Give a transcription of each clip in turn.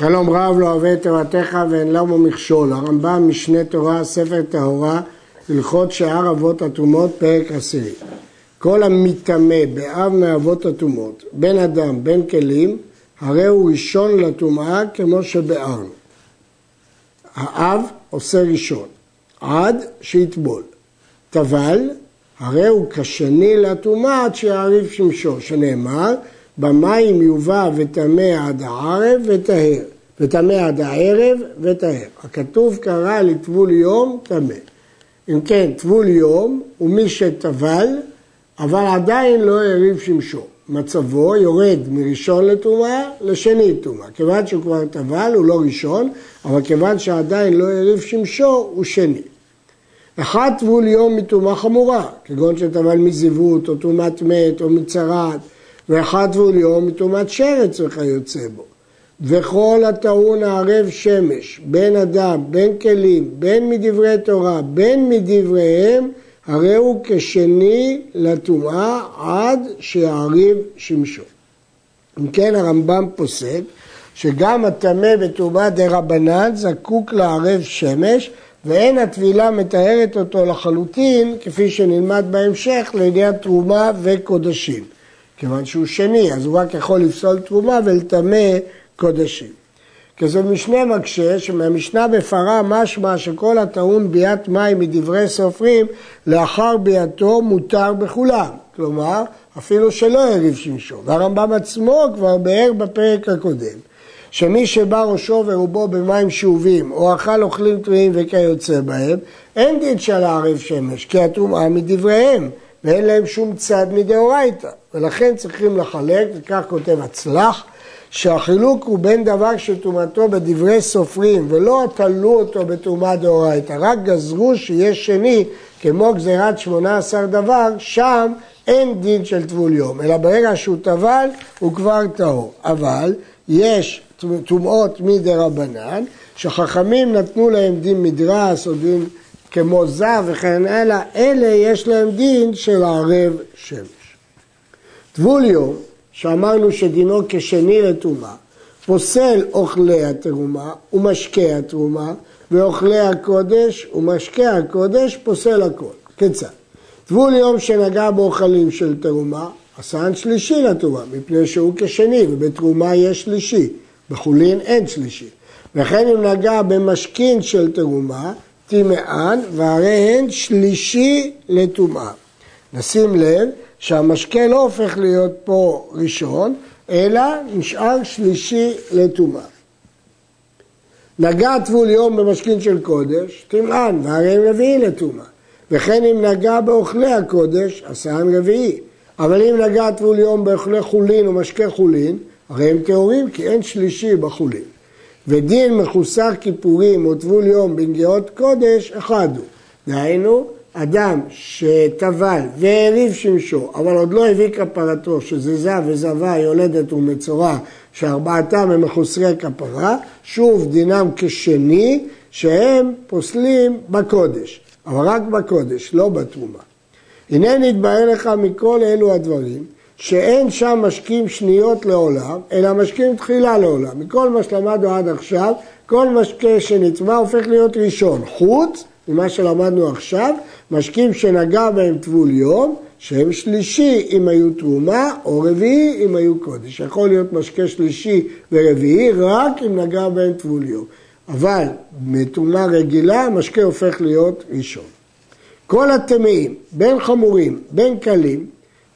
שלום רב לא אוהב את תורתך ואין למו מכשול. הרמב"ם משנה תורה, ספר טהורה, הלכות שאר אבות הטומאות, פרק עשירי. כל המטמא באב מאבות הטומאות, בין אדם, בין כלים, הרי הוא ראשון לטומאה כמו שבארנו. האב עושה ראשון, עד שיטבול. טבל, הרי הוא כשני לטומאה עד שיעריב שמשו, שנאמר במים יובא וטמא עד הערב וטהר, וטמא עד הערב וטהר. הכתוב קרא לטבול יום טמא. אם כן, טבול יום הוא מי שטבל, אבל עדיין לא הריב שמשו. מצבו יורד מראשון לטומאה לשני טומאה. כיוון שהוא כבר טבל הוא לא ראשון, אבל כיוון שעדיין לא הריב שמשו הוא שני. אחד טבול יום מטומאה חמורה, כגון שטבל מזיוות או טומאת מת או מצרת, ואחד טבול יום מטומאת שרץ וכיוצא בו. וכל הטעון הערב שמש, בין אדם, בין כלים, בין מדברי תורה, בין מדבריהם, הרי הוא כשני לטומאה עד שיעריב שמשו. אם כן הרמב"ם פוסק שגם הטמא בטומאה דה רבנן זקוק לערב שמש ואין הטבילה מטהרת אותו לחלוטין כפי שנלמד בהמשך לעניין תרומה וקודשים. כיוון שהוא שני, אז הוא רק יכול לפסול תרומה ולטמא קודשים. כזו משנה מקשה שמהמשנה בפרה משמע שכל הטעון ביאת מים מדברי סופרים לאחר ביאתו מותר בכולם. כלומר, אפילו שלא יריב שמשו. והרמב"ם עצמו כבר ביאר בפרק הקודם, שמי שבא ראשו ורובו במים שאובים, או אכל אוכלים טריים וכיוצא בהם, אין דין של הערב שמש, כי הטומאה מדבריהם. ואין להם שום צד מדאורייתא, ולכן צריכים לחלק, וכך כותב הצלח, שהחילוק הוא בין דבר שטומאתו בדברי סופרים ולא תלו אותו בטומאה דאורייתא, רק גזרו שיש שני כמו גזירת שמונה עשר דבר, שם אין דין של טבול יום, אלא ברגע שהוא טבל הוא כבר טהור. אבל יש טומאות מדרבנן, שחכמים נתנו להם דין מדרס או דין כמו זב וכן הלאה, אלה יש להם דין של ערב שמש. טבול יום, שאמרנו שדינו כשני לטומאה, פוסל אוכלי התרומה ומשקה התרומה, ואוכלי הקודש ומשקה הקודש פוסל הכל. כיצד? טבול יום שנגע באוכלים של תרומה, עשן שלישי לתרומה, מפני שהוא כשני, ובתרומה יש שלישי, בחולין אין שלישי. וכן אם נגע במשכין של תרומה, טמאן, והרי הן שלישי לטומאה. נשים לב שהמשקה לא הופך להיות פה ראשון, אלא נשאר שלישי לטומאה. נגע טבול יום במשכין של קודש, טמאן, והרי הם רביעי לטומאה. וכן אם נגע באוכלי הקודש, עשן רביעי. אבל אם נגע טבול יום באוכלי חולין ומשקה חולין, הרי הם טהורים כי אין שלישי בחולין. ודין מחוסר כיפורים או טבול יום בנגיעות קודש, אחד הוא. דהיינו, אדם שטבל והריב שמשו, אבל עוד לא הביא כפרתו, שזה זב וזבה, יולדת ומצורע, שארבעתם הם מחוסרי כפרה, שוב דינם כשני, שהם פוסלים בקודש, אבל רק בקודש, לא בתרומה. הנה נתבהר לך מכל אלו הדברים, שאין שם משקים שניות לעולם, אלא משקים תחילה לעולם. מכל מה שלמדנו עד עכשיו, כל משקה שנצבע הופך להיות ראשון. חוץ ממה שלמדנו עכשיו, משקים שנגע בהם טבול יום, שהם שלישי אם היו תרומה, או רביעי אם היו קודש. יכול להיות משקה שלישי ורביעי רק אם נגע בהם טבול יום. אבל מתרומה רגילה, משקה הופך להיות ראשון. כל הטמאים, בין חמורים, בין קלים,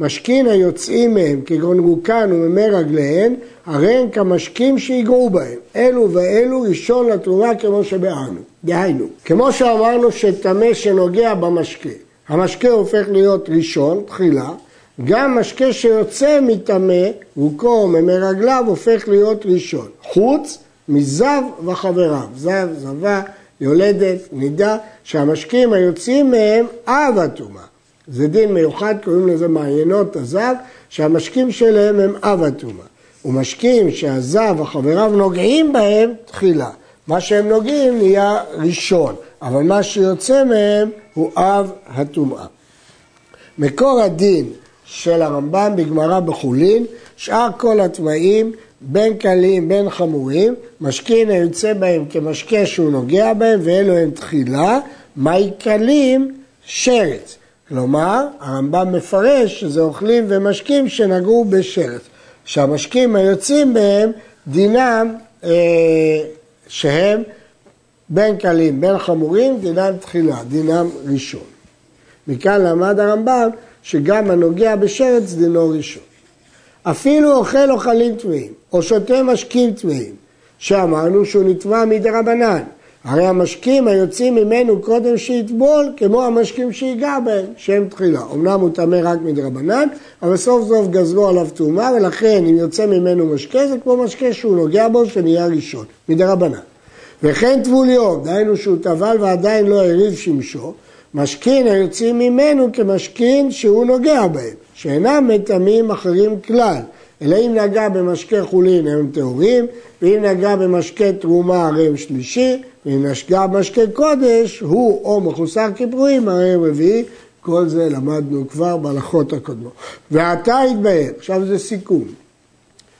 משכין היוצאים מהם כגון רוקן וממי רגליהן, הרי הם כמשקים שיגעו בהם. אלו ואלו ראשון לתרומה כמו שבארנו. דהיינו, כמו שאמרנו שטמא שנוגע במשקה, המשקה הופך להיות ראשון, תחילה, גם משקה שיוצא מטמא, רוקו או ממי רגליו, הופך להיות ראשון. חוץ מזב וחבריו. זב, זבה, יולדת, נידה, שהמשקים היוצאים מהם אב הטומאה. זה דין מיוחד, קוראים לזה מעיינות הזב, שהמשקים שלהם הם אב הטומאה. ומשקים שהזב וחבריו נוגעים בהם, תחילה. מה שהם נוגעים נהיה ראשון, אבל מה שיוצא מהם הוא אב הטומאה. מקור הדין של הרמב"ם בגמרא בחולין, שאר כל הטמאים בין קלים בין חמורים, משכין היוצא בהם כמשקה שהוא נוגע בהם ואלו הם תחילה, מהי קלים? שרץ. כלומר, הרמב"ם מפרש שזה אוכלים ומשקים שנגעו בשרץ. שהמשקים היוצאים בהם דינם אה, שהם בין קלים בין חמורים דינם תחילה, דינם ראשון. מכאן למד הרמב"ם שגם הנוגע בשרץ דינו ראשון. אפילו אוכל אוכלים טמאים, או שותה משקים טמאים, שאמרנו שהוא נטמע מדרבנן. הרי המשקים היוצאים ממנו קודם שיטבול, כמו המשקים שיגע בהם, שהם תחילה. אמנם הוא טמא רק מדרבנן, אבל סוף סוף גזרו עליו טומאה, ולכן אם יוצא ממנו משקה, זה כמו משקה שהוא נוגע בו, שנהיה ראשון, מדרבנן. וכן טבול יום, דהיינו שהוא טבל ועדיין לא הריב שמשו, משכין היוצאים ממנו כמשכין שהוא נוגע בהם, שאינם מטמאים אחרים כלל, אלא אם נגע במשקה חולין הם טהורים, ואם נגע במשקה תרומה הרי הם שלישי, ואם נגע במשקה קודש הוא או מחוסר כפרועים הרי הם רביעי, כל זה למדנו כבר בהלכות הקודמות. ועתה התבהר, עכשיו זה סיכום,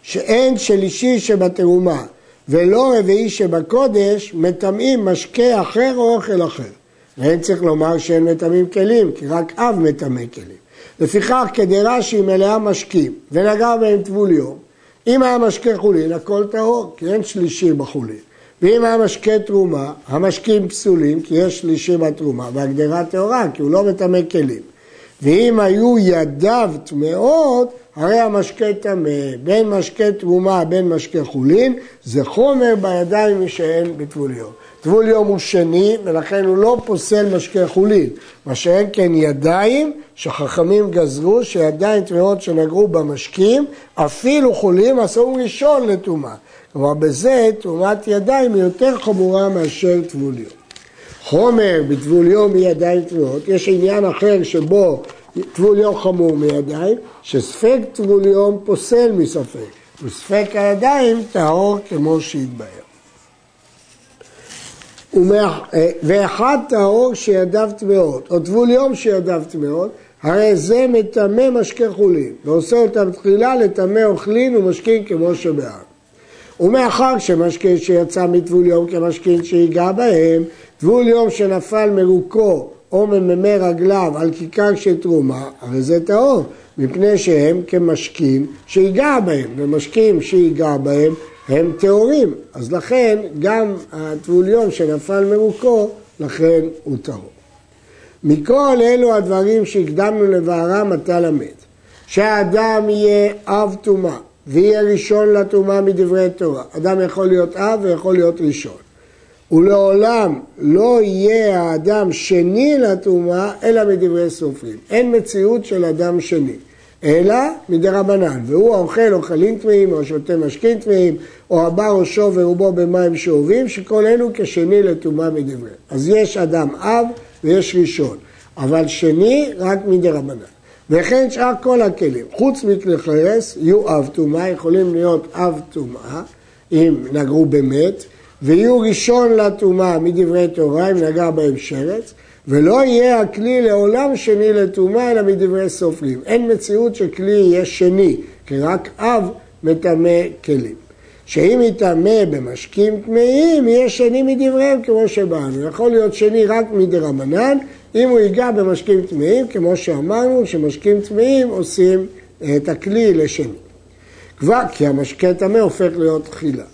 שאין שלישי שבתרומה ולא רביעי שבקודש מטמאים משקה אחר או אוכל אחר. ואין צריך לומר שאין מטמאים כלים, כי רק אב מטמא כלים. לפיכך, כדרש"י מלאה משקים, ונגע בהם טבול יום, אם היה משקה חולין, הכל טהור, כי אין שלישי בחולין. ואם היה משקה תרומה, המשקים פסולים, כי יש שלישי בתרומה, והגדרה טהורה, כי הוא לא מטמא כלים. ואם היו ידיו טמאות, הרי המשקה טמא, בין משקה תרומה בין משקה חולין, זה חומר בידיים משאין בטבול יום. טבול יום הוא שני, ולכן הוא לא פוסל משקה חולין. מה שאין כן ידיים, שחכמים גזרו שידיים טמאות שנגרו במשקים, אפילו חולין, אסור ראשון לטומאה. כלומר בזה טומאת ידיים היא יותר חמורה מאשר טבול יום. חומר בטבול יום מידיים טמאות, יש עניין אחר שבו טבול יום חמור מידיים, שספק טבול יום פוסל מספק, וספק הידיים טהור כמו שהתבהר. אה, ואחד טהור שידיו טמאות, או טבול יום שידיו טמאות, הרי זה מטמא משקה חולין, ועושה אותם תחילה לטמא אוכלין ומשקין כמו שבעם. ומאחר שמשקה שיצא מטבול יום כמשקין שיגע בהם, טבול יום שנפל מרוקו או מממי רגליו על כיכר של תרומה, הרי זה טהור, מפני שהם כמשקים שיגע בהם, ומשקים שיגע בהם הם טהורים, אז לכן גם הטבוליון שנפל מרוקו, לכן הוא טהור. מכל אלו הדברים שהקדמנו לבערם אתה למד, שהאדם יהיה אב טומאה ויהיה ראשון לטומאה מדברי תורה. אדם יכול להיות אב ויכול להיות ראשון. ולעולם לא יהיה האדם שני לטומאה אלא מדברי סופרים. אין מציאות של אדם שני. אלא מדרבנן, והוא האוכל אוכלים טמאים, או שותה משקים טמאים, או הבא ראשו ורובו במים שאובים, שכל אלו כשני לטומאה מדברי. אז יש אדם אב ויש ראשון, אבל שני רק מדרבנן. וכן שאר כל הכלים, חוץ מכלי חרס, יהיו אב טומאה, יכולים להיות אב טומאה, אם נגרו במת, ויהיו ראשון לטומאה מדברי תורה, אם נגע בהם שרץ, ולא יהיה הכלי לעולם שני לטומאה, אלא מדברי סופרים. אין מציאות שכלי יהיה שני, כי רק אב מטמא כלים. שאם יטמא במשקים טמאים, יהיה שני מדבריהם כמו שבאנו. יכול להיות שני רק מדרמנן, אם הוא ייגע במשקים טמאים, כמו שאמרנו, שמשקים טמאים עושים את הכלי לשני. כבר כי המשקה טמא הופך להיות תחילה.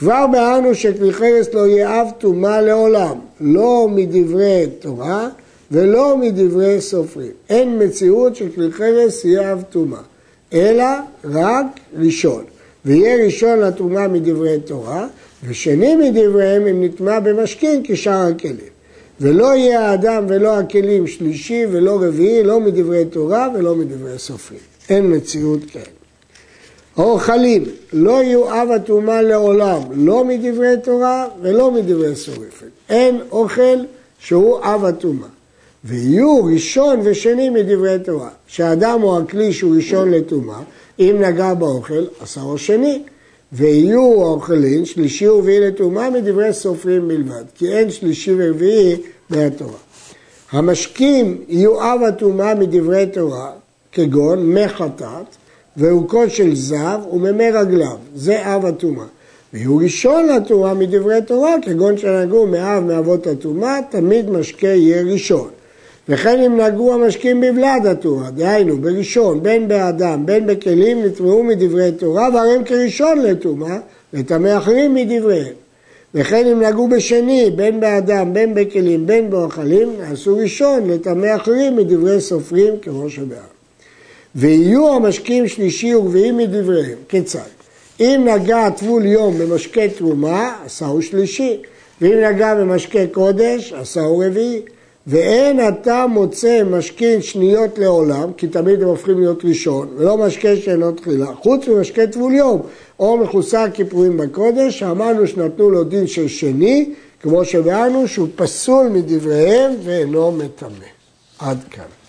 כבר באנו שכלי חרס לא יהיה אב טומאה לעולם, לא מדברי תורה ולא מדברי סופרים. אין מציאות שכלי חרס יהיה אב טומאה, אלא רק ראשון. ויהיה ראשון לטומאה מדברי תורה, ושני מדבריהם אם נטמע במשכין כשאר הכלים. ולא יהיה האדם ולא הכלים שלישי ולא רביעי, לא מדברי תורה ולא מדברי סופרים. אין מציאות כאלה. האוכלים לא יהיו אב הטומאה לעולם, לא מדברי תורה ולא מדברי שורפת. אין אוכל שהוא אב הטומאה. ויהיו ראשון ושני מדברי תורה. שהאדם הוא הכלי שהוא ראשון לטומאה, אם נגע באוכל, עשרו שני. ויהיו האוכלים שלישי ורביעי לטומאה מדברי סופרים בלבד, כי אין שלישי ורביעי מהתורה. המשקים יהיו אב הטומאה מדברי תורה, כגון מי קול של זב וממי רגליו, זה אב הטומאה. והוא ראשון לטומאה מדברי תורה, כגון שנגעו מאב מאבות הטומאה, תמיד משקה יהיה ראשון. וכן אם נגעו המשקים בבלעד הטומאה, דהיינו בראשון, בין באדם, בין בכלים, נטמעו מדברי תורה, והרי הם כראשון לטומאה, וטמא אחרים מדבריהם. וכן אם נגעו בשני, בין באדם, בין בכלים, בין באוכלים, נעשו ראשון לטמא אחרים מדברי סופרים כמו שבעם. ויהיו המשקים שלישי ורביעי מדבריהם. כיצד? אם נגע טבול יום במשקה תרומה, עשהו שלישי, ואם נגע במשקה קודש, עשהו רביעי. ואין אתה מוצא משקין שניות לעולם, כי תמיד הם הופכים להיות ראשון, ולא משקה שאינו תחילה, חוץ ממשקה טבול יום, או מחוסר כיפורים בקודש, שאמרנו שנתנו לו דין של שני, כמו שבאנו שהוא פסול מדבריהם ואינו מטמא. עד כאן.